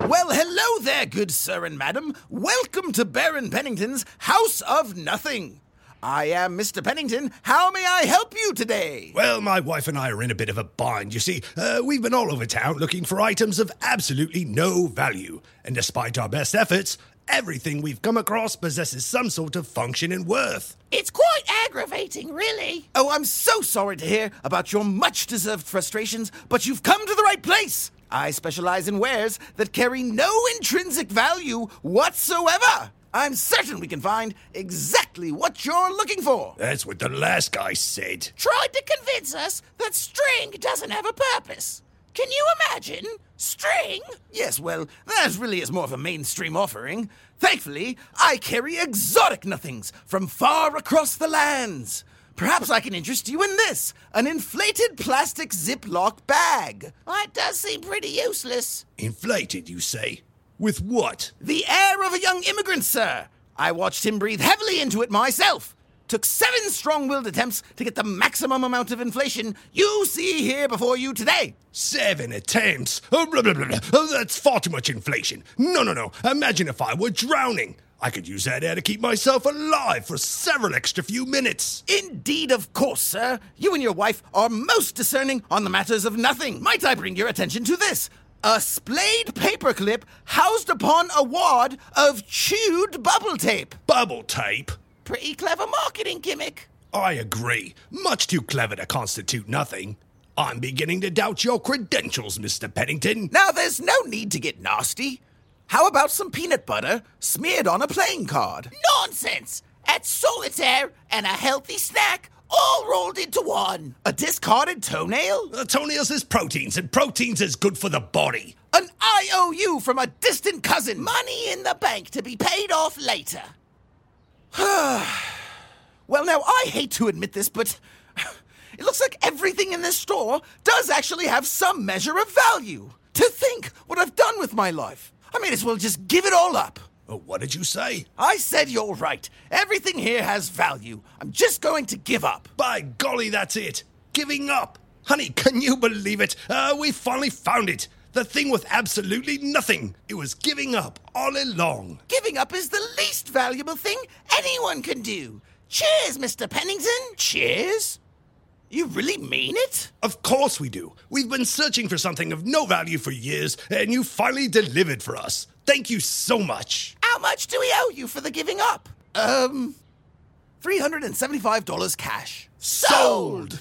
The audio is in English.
Well, hello there, good sir and madam. Welcome to Baron Pennington's House of Nothing. I am Mr. Pennington. How may I help you today? Well, my wife and I are in a bit of a bind. You see, uh, we've been all over town looking for items of absolutely no value. And despite our best efforts, everything we've come across possesses some sort of function and worth. It's quite aggravating, really. Oh, I'm so sorry to hear about your much deserved frustrations, but you've come to the right place. I specialize in wares that carry no intrinsic value whatsoever. I'm certain we can find exactly what you're looking for. That's what the last guy said. Tried to convince us that string doesn't have a purpose. Can you imagine? String? Yes, well, that really is more of a mainstream offering. Thankfully, I carry exotic nothings from far across the lands. Perhaps I can interest you in this an inflated plastic Ziploc bag. That does seem pretty useless. Inflated, you say? With what? The air of a young immigrant, sir. I watched him breathe heavily into it myself. Took seven strong willed attempts to get the maximum amount of inflation you see here before you today. Seven attempts? Oh, blah, blah, blah, blah. Oh, that's far too much inflation. No, no, no. Imagine if I were drowning. I could use that air to keep myself alive for several extra few minutes. Indeed, of course, sir. You and your wife are most discerning on the matters of nothing. Might I bring your attention to this? A splayed paperclip housed upon a wad of chewed bubble tape. Bubble tape? Pretty clever marketing gimmick. I agree. Much too clever to constitute nothing. I'm beginning to doubt your credentials, Mr. Pennington. Now, there's no need to get nasty. How about some peanut butter smeared on a playing card? Nonsense! At solitaire and a healthy snack all rolled into one. A discarded toenail? Uh, toenails is proteins, and proteins is good for the body. An IOU from a distant cousin. Money in the bank to be paid off later. well, now, I hate to admit this, but it looks like everything in this store does actually have some measure of value. To think what I've done with my life. I may as well just give it all up. Oh, what did you say? I said you're right. Everything here has value. I'm just going to give up. By golly, that's it. Giving up. Honey, can you believe it? Uh, we finally found it. The thing with absolutely nothing. It was giving up all along. Giving up is the least valuable thing anyone can do. Cheers, Mr. Pennington. Cheers? You really mean it? Of course we do. We've been searching for something of no value for years, and you finally delivered for us. Thank you so much. How much do we owe you for the giving up? Um, $375 cash. Sold!